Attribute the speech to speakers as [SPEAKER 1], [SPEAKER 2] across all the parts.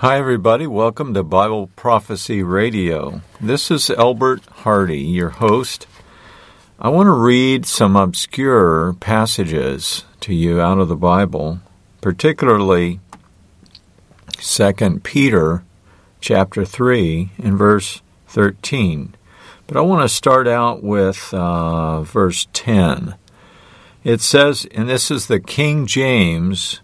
[SPEAKER 1] Hi, everybody. Welcome to Bible Prophecy Radio. This is Elbert Hardy, your host. I want to read some obscure passages to you out of the Bible, particularly 2 Peter chapter 3 and verse 13. But I want to start out with uh, verse 10. It says, and this is the King James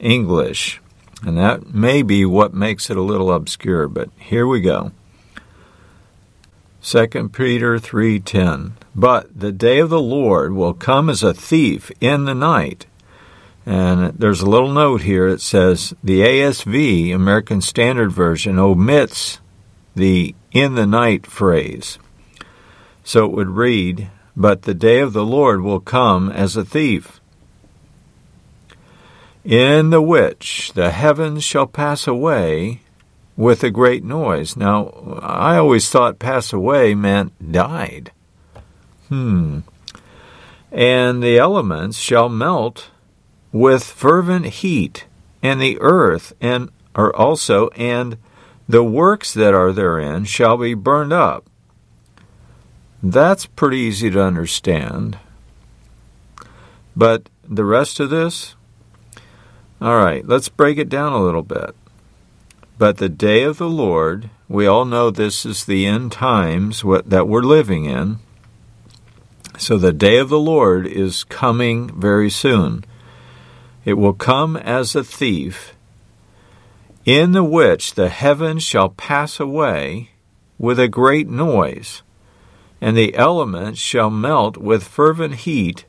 [SPEAKER 1] English. And that may be what makes it a little obscure, but here we go. 2 Peter 3:10 But the day of the Lord will come as a thief in the night. And there's a little note here that says the ASV, American Standard Version, omits the in the night phrase. So it would read, But the day of the Lord will come as a thief in the which the heavens shall pass away with a great noise. Now, I always thought pass away meant died. Hmm. And the elements shall melt with fervent heat, and the earth and are also and the works that are therein shall be burned up. That's pretty easy to understand. But the rest of this, all right, let's break it down a little bit. But the day of the Lord, we all know this is the end times that we're living in. So the day of the Lord is coming very soon. It will come as a thief, in the which the heavens shall pass away with a great noise, and the elements shall melt with fervent heat,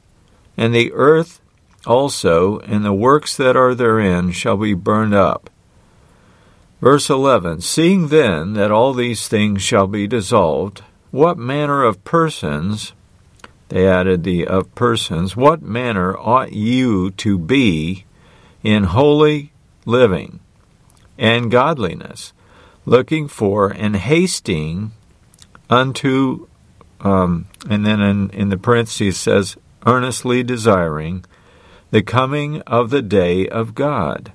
[SPEAKER 1] and the earth also, and the works that are therein shall be burned up. Verse 11 Seeing then that all these things shall be dissolved, what manner of persons, they added the of persons, what manner ought you to be in holy living and godliness, looking for and hasting unto, um, and then in, in the parentheses says, earnestly desiring the coming of the day of God,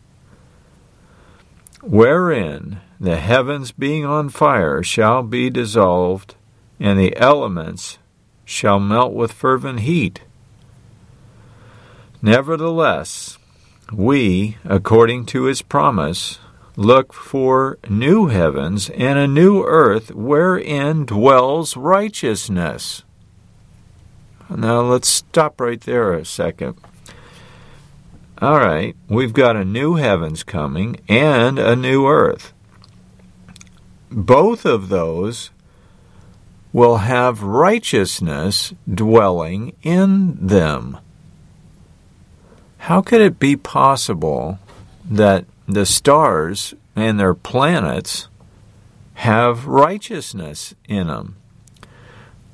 [SPEAKER 1] wherein the heavens being on fire shall be dissolved, and the elements shall melt with fervent heat. Nevertheless, we, according to his promise, look for new heavens and a new earth wherein dwells righteousness. Now let's stop right there a second. All right, we've got a new heavens coming and a new earth. Both of those will have righteousness dwelling in them. How could it be possible that the stars and their planets have righteousness in them?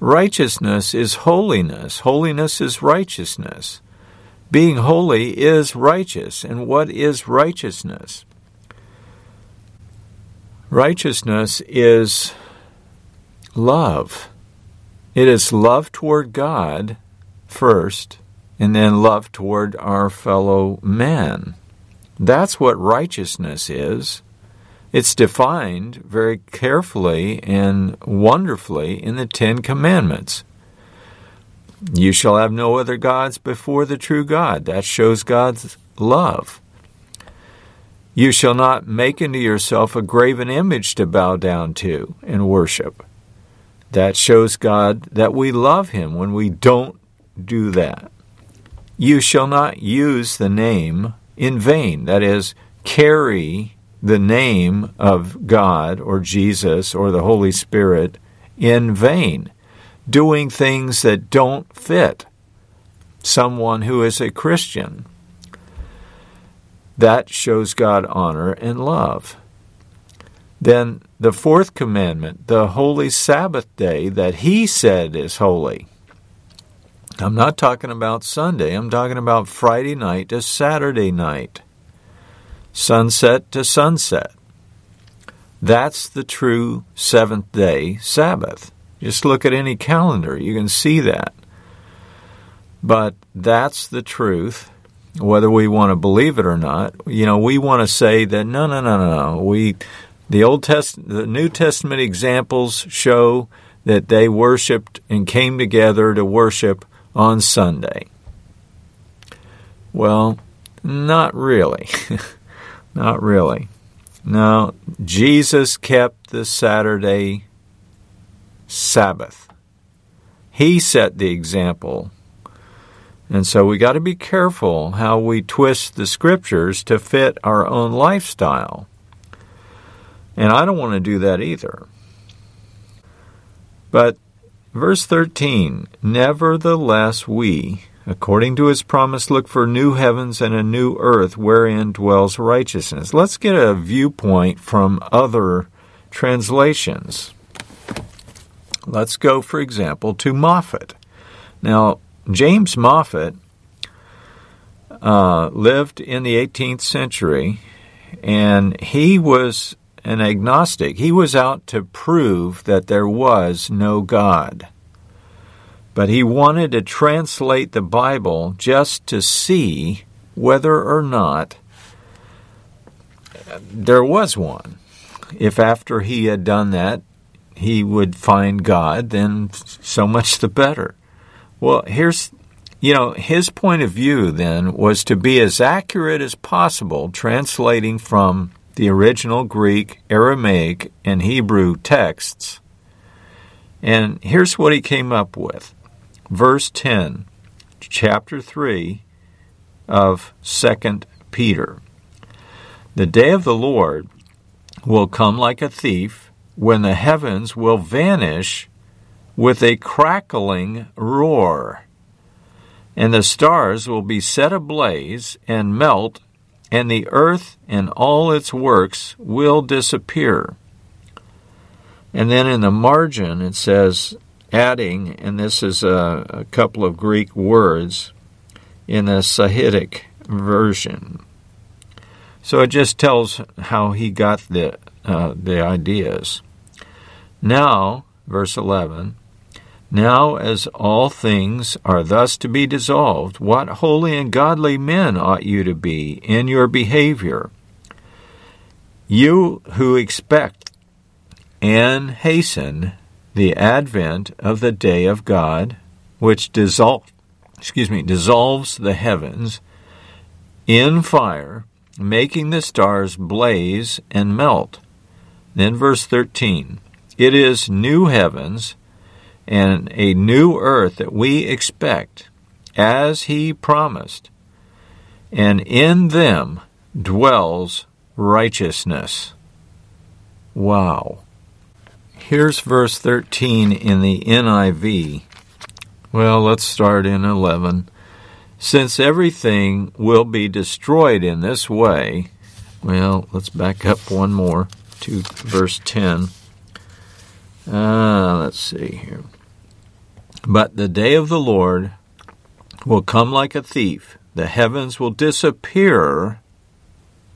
[SPEAKER 1] Righteousness is holiness, holiness is righteousness. Being holy is righteous. And what is righteousness? Righteousness is love. It is love toward God first, and then love toward our fellow man. That's what righteousness is. It's defined very carefully and wonderfully in the Ten Commandments. You shall have no other gods before the true God. That shows God's love. You shall not make unto yourself a graven image to bow down to and worship. That shows God that we love Him when we don't do that. You shall not use the name in vain. That is, carry the name of God or Jesus or the Holy Spirit in vain doing things that don't fit someone who is a Christian. That shows God honor and love. Then the fourth commandment, the holy Sabbath day that He said is holy. I'm not talking about Sunday, I'm talking about Friday night to Saturday night, sunset to sunset. That's the true seventh day Sabbath. Just look at any calendar, you can see that. But that's the truth. whether we want to believe it or not. You know, we want to say that no, no, no, no, no. We the Old Test, the New Testament examples show that they worshipped and came together to worship on Sunday. Well, not really. not really. No, Jesus kept the Saturday Sabbath. He set the example. And so we got to be careful how we twist the scriptures to fit our own lifestyle. And I don't want to do that either. But verse 13, nevertheless we, according to his promise, look for new heavens and a new earth wherein dwells righteousness. Let's get a viewpoint from other translations. Let's go, for example, to Moffatt. Now, James Moffatt uh, lived in the 18th century, and he was an agnostic. He was out to prove that there was no God. But he wanted to translate the Bible just to see whether or not there was one. If after he had done that, he would find God, then so much the better. Well, here's, you know, his point of view then was to be as accurate as possible, translating from the original Greek, Aramaic, and Hebrew texts. And here's what he came up with. Verse 10, chapter 3 of 2 Peter. The day of the Lord will come like a thief when the heavens will vanish with a crackling roar, and the stars will be set ablaze and melt and the earth and all its works will disappear. And then in the margin it says, adding, and this is a, a couple of Greek words in the Sahidic version. So it just tells how he got the, uh, the ideas. Now, verse 11, now, as all things are thus to be dissolved, what holy and godly men ought you to be in your behavior? You who expect and hasten the advent of the day of God, which dissolve, excuse me, dissolves the heavens in fire, making the stars blaze and melt. Then verse 13, it is new heavens and a new earth that we expect, as he promised. And in them dwells righteousness. Wow. Here's verse 13 in the NIV. Well, let's start in 11. Since everything will be destroyed in this way, well, let's back up one more to verse 10. Uh, let's see here. But the day of the Lord will come like a thief. The heavens will disappear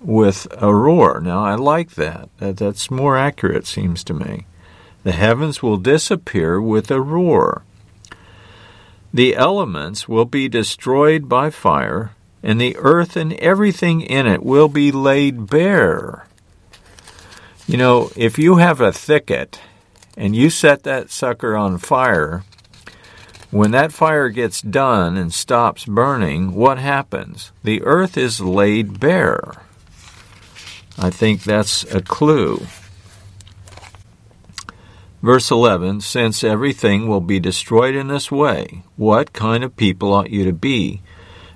[SPEAKER 1] with a roar. Now, I like that. That's more accurate, seems to me. The heavens will disappear with a roar. The elements will be destroyed by fire, and the earth and everything in it will be laid bare. You know, if you have a thicket and you set that sucker on fire, when that fire gets done and stops burning, what happens? The earth is laid bare. I think that's a clue. Verse 11 Since everything will be destroyed in this way, what kind of people ought you to be?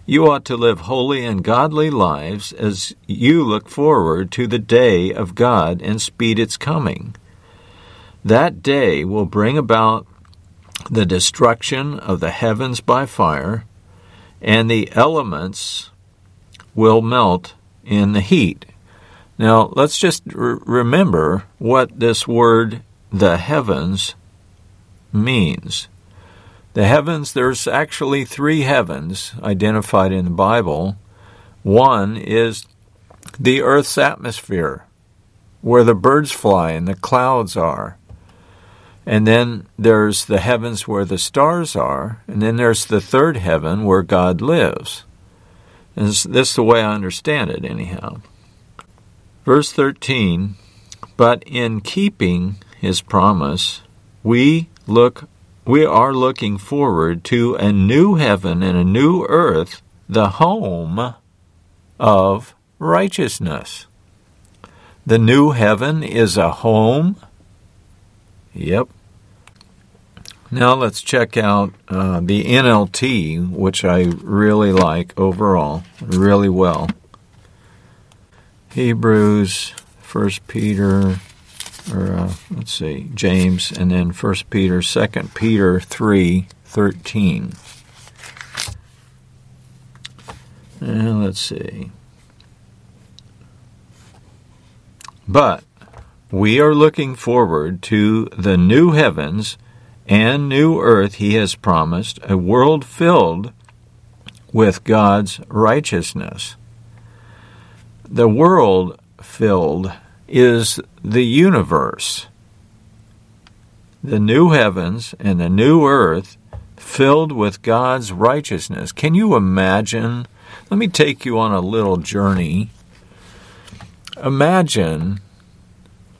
[SPEAKER 1] You ought to live holy and godly lives as you look forward to the day of God and speed its coming. That day will bring about the destruction of the heavens by fire, and the elements will melt in the heat. Now, let's just r- remember what this word, the heavens, means. The heavens, there's actually three heavens identified in the Bible. One is the earth's atmosphere, where the birds fly and the clouds are. And then there's the heavens where the stars are, and then there's the third heaven where God lives. And this is the way I understand it, anyhow. Verse 13 But in keeping his promise, we look we are looking forward to a new heaven and a new earth, the home of righteousness. The new heaven is a home. Yep. Now let's check out uh, the NLT, which I really like overall, really well. Hebrews, First Peter, or uh, let's see, James, and then First Peter, Second Peter three thirteen. And let's see. But we are looking forward to the new heavens and new earth he has promised, a world filled with God's righteousness. The world filled is the universe. The new heavens and the new earth filled with God's righteousness. Can you imagine? Let me take you on a little journey. Imagine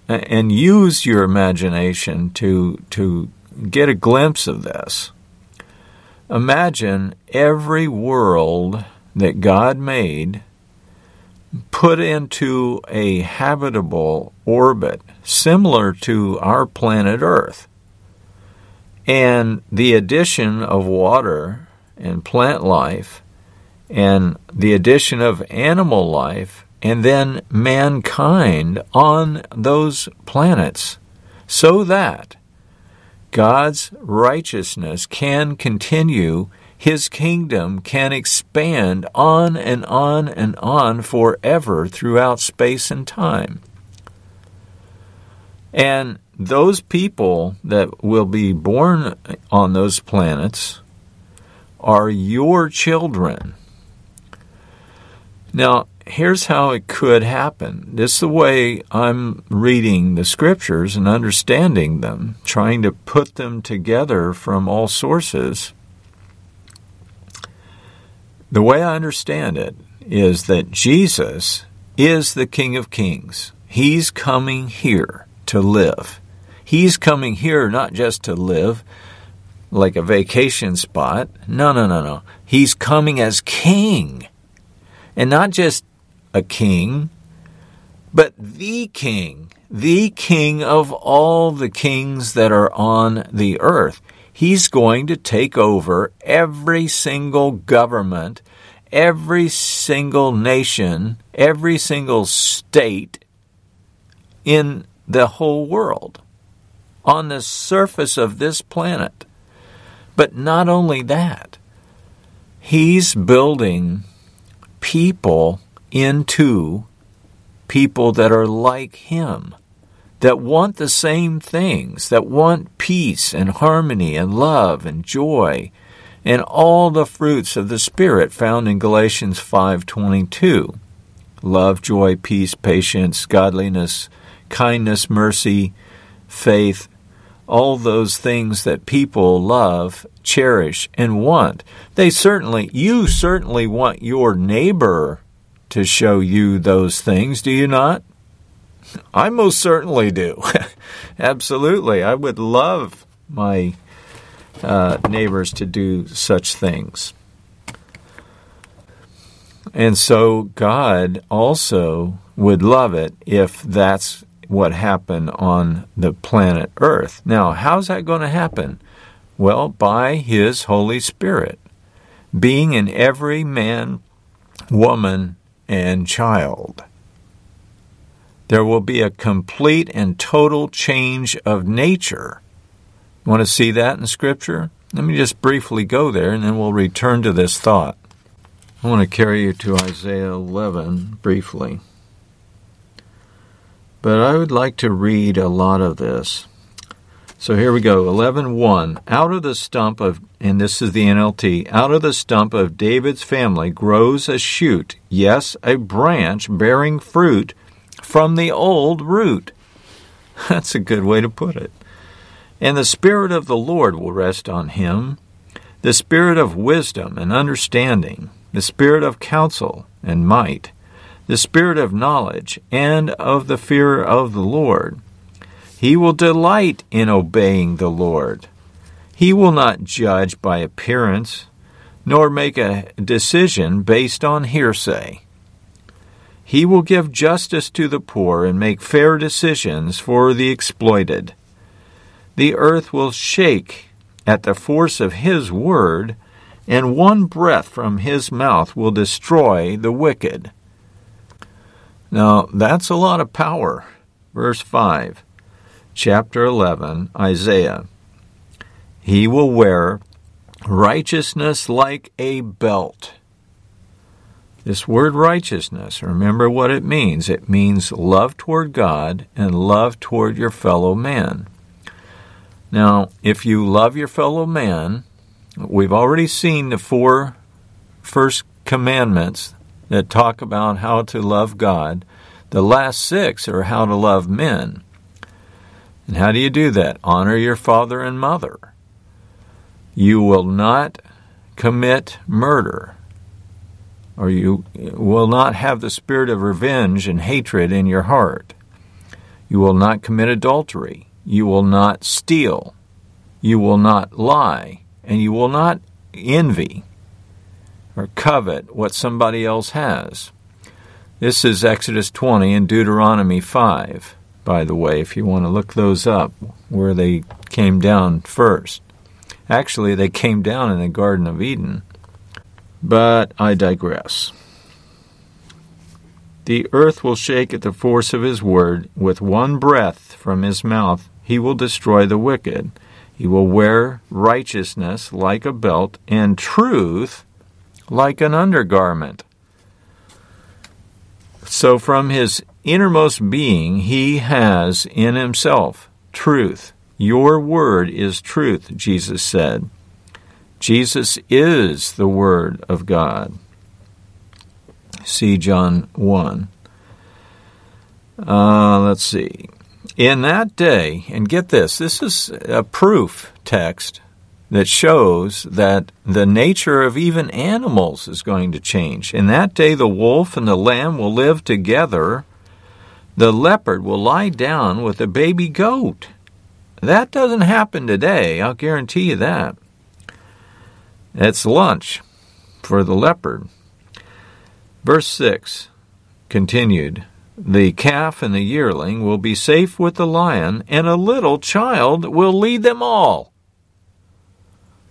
[SPEAKER 1] and use your imagination to to get a glimpse of this. Imagine every world that God made put into a habitable orbit similar to our planet Earth. And the addition of water and plant life, and the addition of animal life, and then mankind on those planets, so that God's righteousness can continue his kingdom can expand on and on and on forever throughout space and time. And those people that will be born on those planets are your children. Now, here's how it could happen. This is the way I'm reading the scriptures and understanding them, trying to put them together from all sources. The way I understand it is that Jesus is the King of Kings. He's coming here to live. He's coming here not just to live like a vacation spot. No, no, no, no. He's coming as King. And not just a king, but the King, the King of all the kings that are on the earth. He's going to take over every single government, every single nation, every single state in the whole world on the surface of this planet. But not only that, he's building people into people that are like him that want the same things, that want peace and harmony and love and joy and all the fruits of the spirit found in Galatians 5:22. Love, joy, peace, patience, godliness, kindness, mercy, faith, all those things that people love, cherish and want. They certainly you certainly want your neighbor to show you those things, do you not? I most certainly do. Absolutely. I would love my uh, neighbors to do such things. And so God also would love it if that's what happened on the planet Earth. Now, how's that going to happen? Well, by His Holy Spirit being in every man, woman, and child there will be a complete and total change of nature. Want to see that in Scripture? Let me just briefly go there and then we'll return to this thought. I want to carry you to Isaiah 11 briefly. But I would like to read a lot of this. So here we go 11:1 Out of the stump of and this is the NLT out of the stump of David's family grows a shoot yes a branch bearing fruit from the old root. That's a good way to put it. And the Spirit of the Lord will rest on him, the Spirit of wisdom and understanding, the spirit of counsel and might, the spirit of knowledge and of the fear of the Lord. He will delight in obeying the Lord. He will not judge by appearance, nor make a decision based on hearsay. He will give justice to the poor and make fair decisions for the exploited. The earth will shake at the force of his word, and one breath from his mouth will destroy the wicked. Now, that's a lot of power. Verse 5, chapter 11, Isaiah. He will wear righteousness like a belt. This word righteousness, remember what it means. It means love toward God and love toward your fellow man. Now, if you love your fellow man, we've already seen the four first commandments that talk about how to love God. The last six are how to love men. And how do you do that? Honor your father and mother. You will not commit murder, or you will not have the spirit of revenge and hatred in your heart. You will not commit adultery. You will not steal. You will not lie. And you will not envy or covet what somebody else has. This is Exodus 20 and Deuteronomy 5, by the way, if you want to look those up, where they came down first. Actually, they came down in the Garden of Eden. But I digress. The earth will shake at the force of his word. With one breath from his mouth, he will destroy the wicked. He will wear righteousness like a belt and truth like an undergarment. So, from his innermost being, he has in himself truth. Your word is truth, Jesus said. Jesus is the Word of God. See John 1. Uh, let's see. In that day, and get this, this is a proof text that shows that the nature of even animals is going to change. In that day, the wolf and the lamb will live together. The leopard will lie down with a baby goat. That doesn't happen today, I'll guarantee you that. It's lunch for the leopard. Verse 6 continued The calf and the yearling will be safe with the lion, and a little child will lead them all.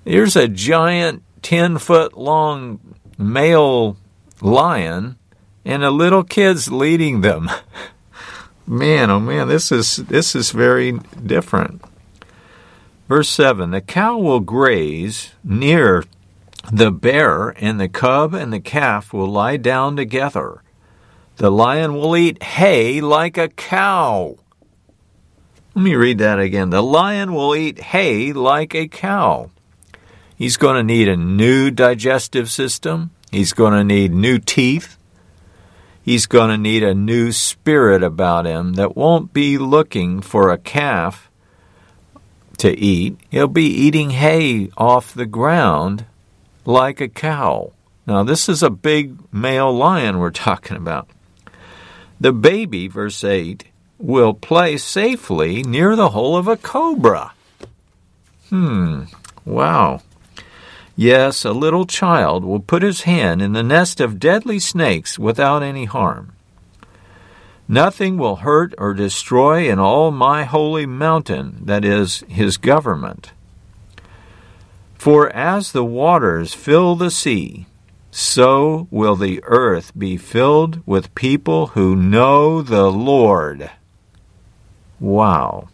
[SPEAKER 1] Here's a giant 10 foot long male lion, and a little kid's leading them. man, oh man, this is this is very different. Verse 7 The cow will graze near the bear, and the cub and the calf will lie down together. The lion will eat hay like a cow. Let me read that again. The lion will eat hay like a cow. He's going to need a new digestive system. He's going to need new teeth. He's going to need a new spirit about him that won't be looking for a calf to eat. He'll be eating hay off the ground like a cow. Now, this is a big male lion we're talking about. The baby, verse 8, will play safely near the hole of a cobra. Hmm, wow. Yes, a little child will put his hand in the nest of deadly snakes without any harm. Nothing will hurt or destroy in all my holy mountain, that is, his government. For as the waters fill the sea, so will the earth be filled with people who know the Lord. Wow.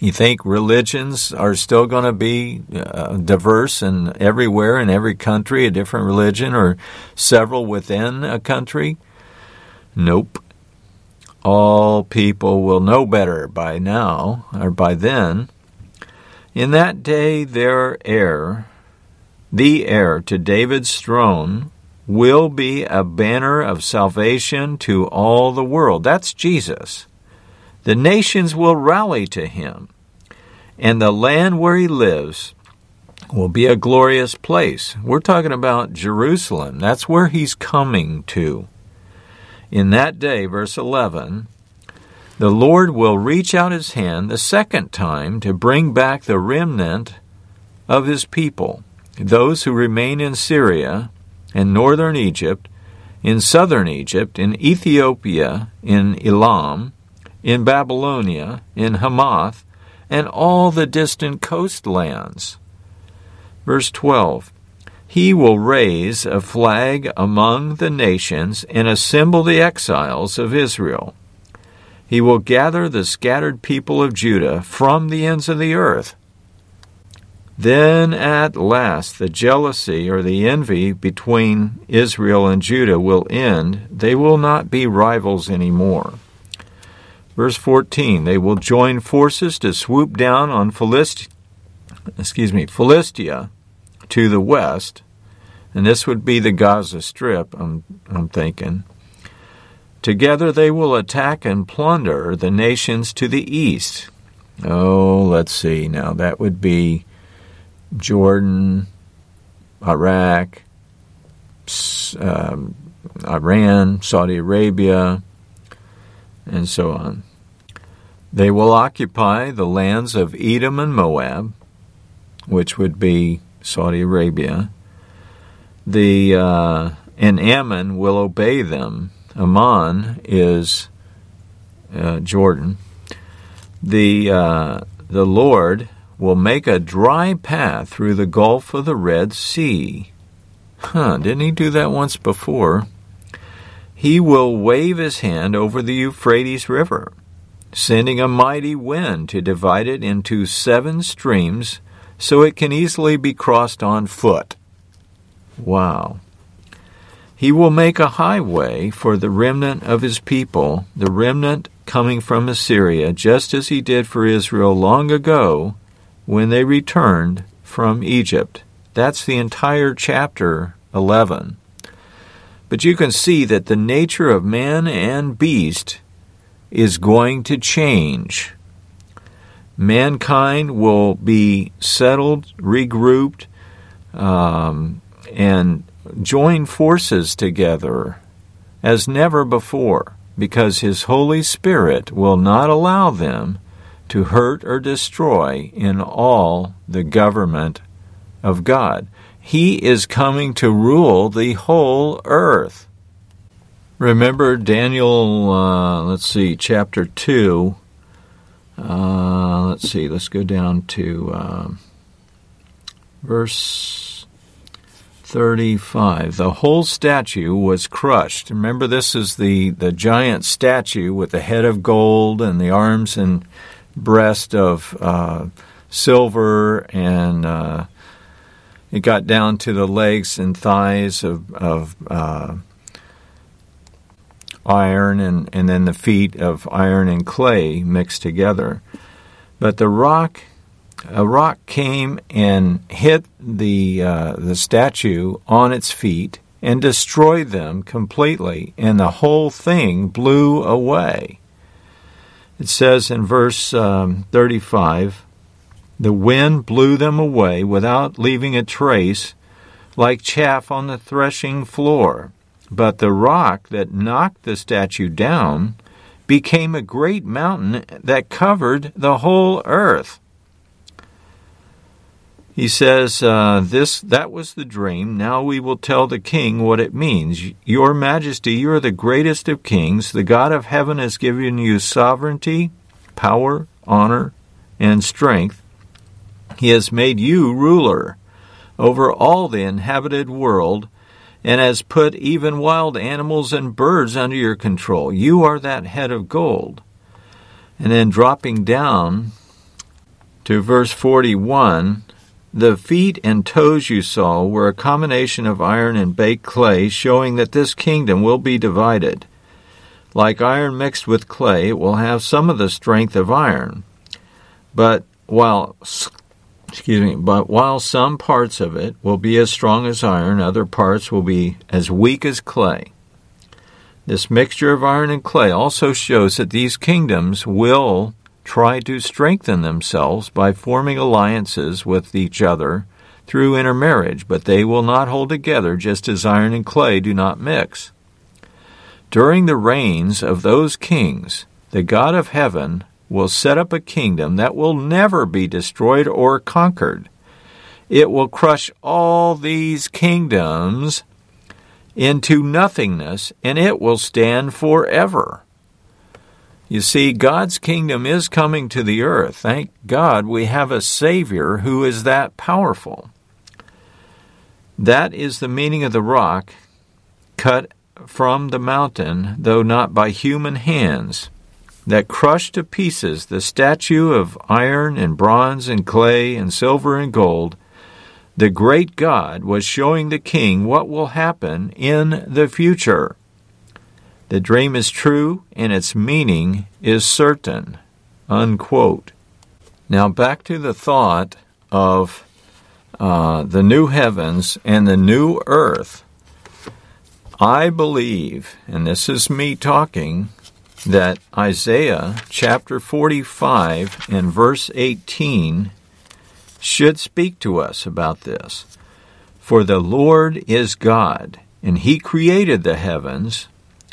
[SPEAKER 1] You think religions are still going to be uh, diverse and everywhere in every country, a different religion or several within a country? Nope. All people will know better by now or by then. In that day, their heir, the heir to David's throne, will be a banner of salvation to all the world. That's Jesus. The nations will rally to him, and the land where he lives will be a glorious place. We're talking about Jerusalem. That's where he's coming to. In that day, verse 11, the Lord will reach out his hand the second time to bring back the remnant of his people, those who remain in Syria and northern Egypt, in southern Egypt, in Ethiopia, in Elam, in Babylonia, in Hamath, and all the distant coastlands. Verse 12 He will raise a flag among the nations and assemble the exiles of Israel. He will gather the scattered people of Judah from the ends of the earth. Then at last the jealousy or the envy between Israel and Judah will end. They will not be rivals anymore. Verse 14 They will join forces to swoop down on Philist- excuse me, Philistia to the west, and this would be the Gaza Strip, I'm, I'm thinking. Together they will attack and plunder the nations to the east. Oh, let's see. Now that would be Jordan, Iraq, um, Iran, Saudi Arabia, and so on. They will occupy the lands of Edom and Moab, which would be Saudi Arabia. The uh, and Ammon will obey them Ammon is uh, Jordan. The uh, the Lord will make a dry path through the gulf of the Red Sea. Huh, didn't he do that once before? He will wave his hand over the Euphrates River, sending a mighty wind to divide it into seven streams so it can easily be crossed on foot. Wow. He will make a highway for the remnant of his people, the remnant coming from Assyria, just as he did for Israel long ago when they returned from Egypt. That's the entire chapter 11. But you can see that the nature of man and beast is going to change. Mankind will be settled, regrouped, um, and join forces together as never before, because His Holy Spirit will not allow them to hurt or destroy in all the government of God. He is coming to rule the whole earth. Remember Daniel, uh, let's see, chapter 2. Uh, let's see, let's go down to uh, verse 35. The whole statue was crushed. Remember, this is the, the giant statue with the head of gold and the arms and breast of uh, silver, and uh, it got down to the legs and thighs of, of uh, iron, and, and then the feet of iron and clay mixed together. But the rock a rock came and hit the uh, the statue on its feet and destroyed them completely, and the whole thing blew away. It says in verse um, 35 the wind blew them away without leaving a trace, like chaff on the threshing floor. But the rock that knocked the statue down became a great mountain that covered the whole earth. He says, uh, "This that was the dream. Now we will tell the king what it means. Your Majesty, you are the greatest of kings. The God of heaven has given you sovereignty, power, honor, and strength. He has made you ruler over all the inhabited world." And has put even wild animals and birds under your control. You are that head of gold. And then dropping down to verse 41, the feet and toes you saw were a combination of iron and baked clay, showing that this kingdom will be divided. Like iron mixed with clay, it will have some of the strength of iron. But while excuse me, but while some parts of it will be as strong as iron, other parts will be as weak as clay. This mixture of iron and clay also shows that these kingdoms will try to strengthen themselves by forming alliances with each other through intermarriage, but they will not hold together, just as iron and clay do not mix. During the reigns of those kings, the God of heaven will set up a kingdom that will never be destroyed or conquered. It will crush all these kingdoms into nothingness, and it will stand forever. You see, God's kingdom is coming to the earth. Thank God we have a Savior who is that powerful. That is the meaning of the rock cut from the mountain, though not by human hands, that crushed to pieces the statue of iron and bronze and clay and silver and gold. The great God was showing the king what will happen in the future. The dream is true and its meaning is certain. Unquote. Now back to the thought of uh, the new heavens and the new earth, I believe, and this is me talking, that Isaiah chapter 45 and verse 18 should speak to us about this. For the Lord is God, and He created the heavens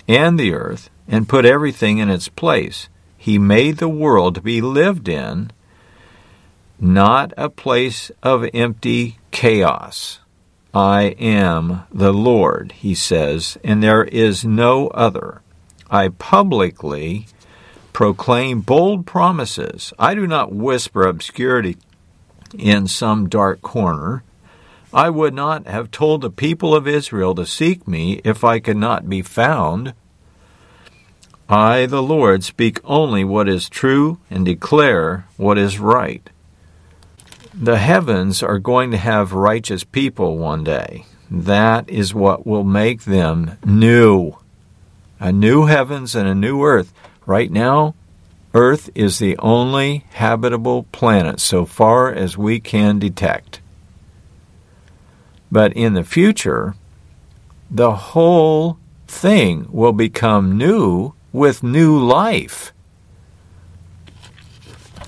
[SPEAKER 1] and the earth and put everything in its place. He made the world to be lived in not a place of empty chaos. I am the Lord, he says, and there is no other. I publicly proclaim bold promises. I do not whisper obscurity in some dark corner. I would not have told the people of Israel to seek me if I could not be found. I, the Lord, speak only what is true and declare what is right. The heavens are going to have righteous people one day. That is what will make them new. A new heavens and a new earth. Right now, Earth is the only habitable planet so far as we can detect. But in the future, the whole thing will become new with new life.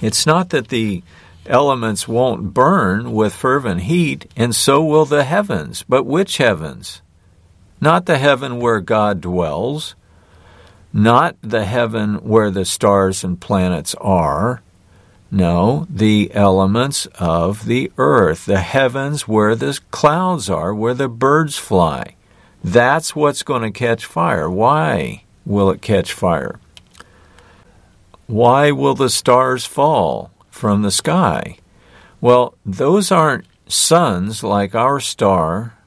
[SPEAKER 1] It's not that the elements won't burn with fervent heat, and so will the heavens. But which heavens? Not the heaven where God dwells, not the heaven where the stars and planets are. No, the elements of the earth, the heavens where the clouds are, where the birds fly. That's what's going to catch fire. Why will it catch fire? Why will the stars fall? from the sky. Well, those aren't suns like our star.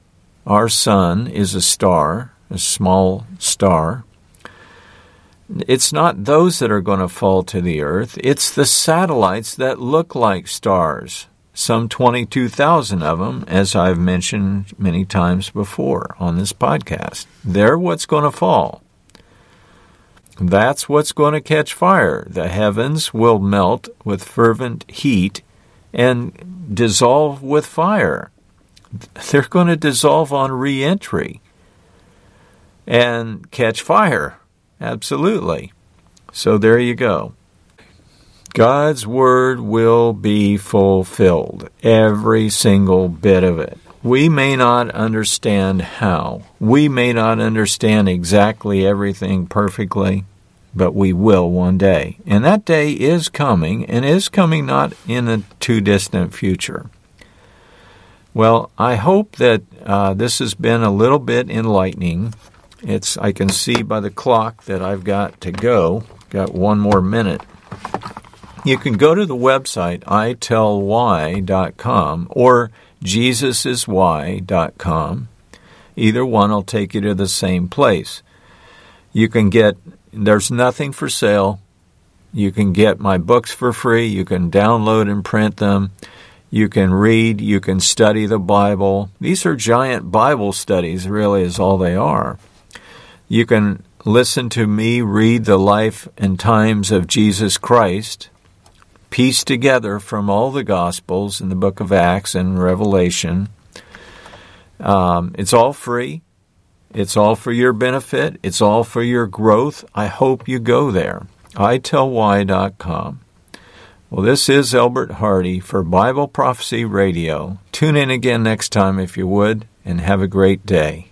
[SPEAKER 1] Our sun is a star, a small star. It's not those that are going to fall to the earth, it's the satellites that look like stars. Some 22,000 of them, as I've mentioned many times before on this podcast. They're what's going to fall. That's what's going to catch fire. The heavens will melt with fervent heat and dissolve with fire. They're going to dissolve on re entry and catch fire. Absolutely. So there you go. God's word will be fulfilled, every single bit of it. We may not understand how. We may not understand exactly everything perfectly, but we will one day. And that day is coming, and is coming not in the too distant future. Well, I hope that uh, this has been a little bit enlightening. It's I can see by the clock that I've got to go. Got one more minute. You can go to the website itellwhy.com or jesusiswhy.com. Either one will take you to the same place. You can get, there's nothing for sale. You can get my books for free. You can download and print them. You can read. You can study the Bible. These are giant Bible studies, really, is all they are. You can listen to me read the life and times of Jesus Christ pieced together from all the Gospels in the book of Acts and Revelation. Um, it's all free. It's all for your benefit. It's all for your growth. I hope you go there. itellwhy.com. Well, this is Elbert Hardy for Bible Prophecy Radio. Tune in again next time if you would, and have a great day.